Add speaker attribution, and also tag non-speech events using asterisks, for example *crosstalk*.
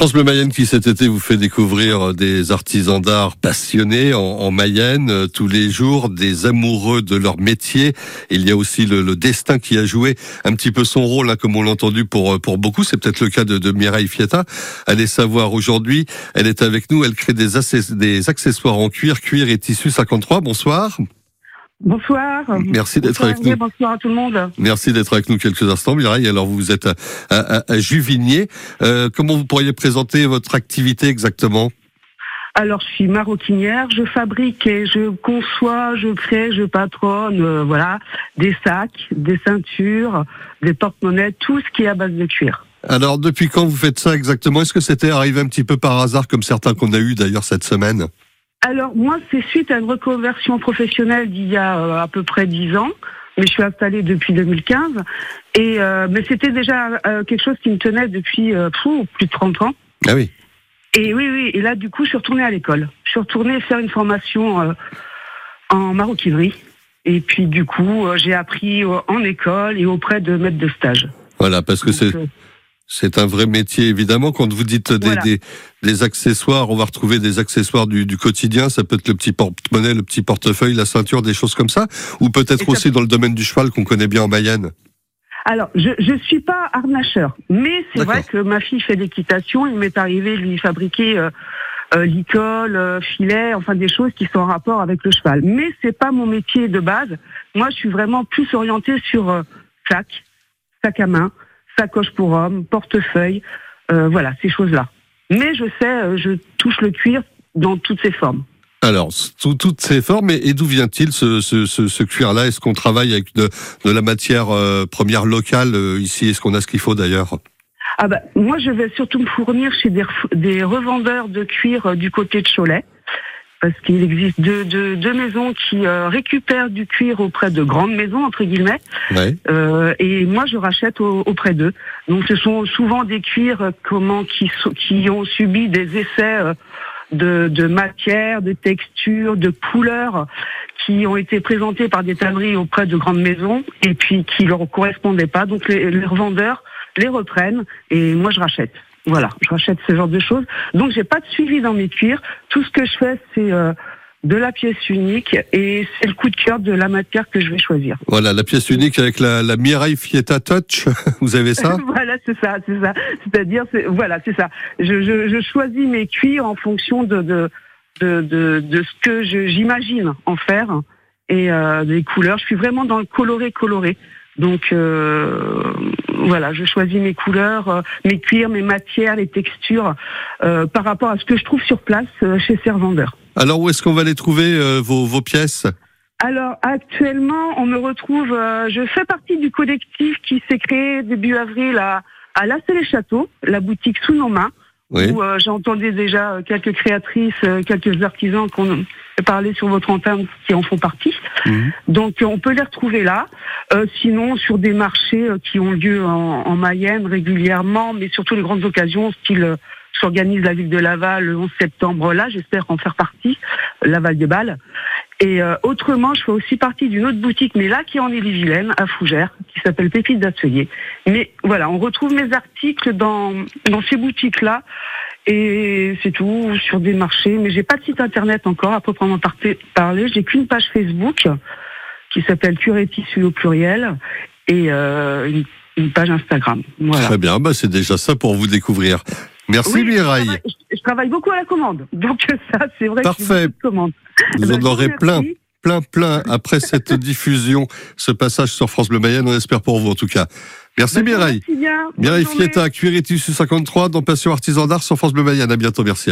Speaker 1: France Bleu Mayenne qui cet été vous fait découvrir des artisans d'art passionnés en, Mayenne tous les jours, des amoureux de leur métier. Il y a aussi le, destin qui a joué un petit peu son rôle, comme on l'a entendu pour pour beaucoup. C'est peut-être le cas de, de Mireille Fietta. Allez savoir aujourd'hui, elle est avec nous. Elle crée des, des accessoires en cuir, cuir et tissu 53. Bonsoir.
Speaker 2: Bonsoir.
Speaker 1: Merci d'être avec nous.
Speaker 2: Bonsoir à tout le monde.
Speaker 1: Merci d'être avec nous quelques instants, Mireille. Alors, vous êtes à, à, Juvigné. Euh, comment vous pourriez présenter votre activité exactement?
Speaker 2: Alors, je suis maroquinière, je fabrique et je conçois, je crée, je patronne, euh, voilà, des sacs, des ceintures, des porte-monnaies, tout ce qui est à base de cuir.
Speaker 1: Alors, depuis quand vous faites ça exactement? Est-ce que c'était arrivé un petit peu par hasard, comme certains qu'on a eu d'ailleurs cette semaine?
Speaker 2: Alors moi, c'est suite à une reconversion professionnelle d'il y a euh, à peu près dix ans, mais je suis installée depuis 2015. Et euh, mais c'était déjà euh, quelque chose qui me tenait depuis plus de 30 ans.
Speaker 1: Ah oui.
Speaker 2: Et oui, oui. Et là, du coup, je suis retournée à l'école. Je suis retournée faire une formation en maroquinerie. Et puis, du coup, j'ai appris en école et auprès de maîtres de stage.
Speaker 1: Voilà, parce que c'est c'est un vrai métier, évidemment. Quand vous dites des, des, accessoires, on va retrouver des accessoires du, du quotidien. Ça peut être le petit porte-monnaie, le petit portefeuille, la ceinture, des choses comme ça. Ou peut-être aussi dans le domaine du cheval qu'on connaît bien en Mayenne.
Speaker 2: Alors, je ne suis pas harnacheur, mais c'est vrai que ma fille fait l'équitation. Il m'est arrivé de lui fabriquer euh, euh, l'icole, euh, filet, enfin des choses qui sont en rapport avec le cheval. Mais c'est pas mon métier de base. Moi, je suis vraiment plus orientée sur euh, sac, sac à main, sacoche pour homme, portefeuille, euh, voilà, ces choses-là. Mais je sais, euh, je touche le cuir dans toutes ses formes.
Speaker 1: Alors, sous toutes ces formes, et, d'où vient-il ce, ce, ce, cuir-là? Est-ce qu'on travaille avec de, de la matière euh, première locale ici? Est-ce qu'on a ce qu'il faut d'ailleurs?
Speaker 2: Ah bah, Moi, je vais surtout me fournir chez des, des revendeurs de cuir du côté de Cholet parce qu'il existe deux, deux, deux, maisons qui euh, récupèrent du cuir auprès de grandes maisons entre guillemets. Euh, et moi, je rachète auprès d'eux. Donc, ce sont souvent des cuirs euh, comment qui, qui ont subi des essais euh, de, de matière, de texture, de couleurs qui ont été présentés par des tanneries auprès de grandes maisons et puis qui leur correspondaient pas. Donc, les, les revendeurs les reprennent et moi, je rachète. Voilà, je rachète ce genre de choses. Donc j'ai pas de suivi dans mes cuirs. Tout ce que je fais, c'est euh, de la pièce unique et c'est le coup de cœur de la matière que je vais choisir.
Speaker 1: Voilà, la pièce unique avec la, la Mirai Fietta Touch, *laughs* vous avez ça? *laughs*
Speaker 2: Voilà, c'est ça, c'est ça. C'est-à-dire, voilà, c'est ça. Je, je, je, choisis mes cuirs en fonction de, de, de, de, de ce que j'imagine en faire et euh, des couleurs. Je suis vraiment dans le coloré coloré. Donc euh, voilà, je choisis mes couleurs, euh, mes cuirs, mes matières, les textures euh, par rapport à ce que je trouve sur place chez ces revendeurs.
Speaker 1: Alors où est-ce qu'on va les trouver vos, vos pièces?
Speaker 2: Alors actuellement, on me retrouve. je fais partie du collectif qui s'est créé début avril à, à La les Châteaux, la boutique sous nos mains où euh, j'entendais déjà euh, quelques créatrices, euh, quelques artisans qu'on parlait sur votre antenne qui en font partie. Mhm. Donc on peut les retrouver là. sinon sur des marchés qui ont lieu en, en, Mayenne régulièrement, mais surtout les grandes occasions, style s'organise la ville de Laval le 11 septembre là, j'espère en faire partie, Laval des Balles. Et euh, autrement, je fais aussi partie d'une autre boutique, mais là qui est en Ille-et-Vilaine, à Fougères, qui s'appelle Pépite d'Atelier. Mais voilà, on retrouve mes articles dans, dans ces boutiques-là. Et c'est tout sur des marchés. Mais j'ai pas de site internet encore à proprement parler. J'ai qu'une page Facebook qui s'appelle Curé Tissu au pluriel et euh, une, page Instagram. Voilà.
Speaker 1: Très bien, bah c'est déjà ça pour vous découvrir. Merci Mireille.
Speaker 2: Je travaille, beaucoup à la commande, donc *laughs* ça c'est vrai.
Speaker 1: Parfait.
Speaker 2: Que commande.
Speaker 1: Vous en aurez plein, plein, plein après cette *laughs* diffusion, ce passage sur France Bleu Mayenne. On espère pour vous en tout cas. Merci Mireille.
Speaker 2: Merci bien.
Speaker 1: Mireille Fietta, Cuir et Tissu 53 dans Passion Artisan d'Art sur France Bleu Mayenne. À bientôt. Merci.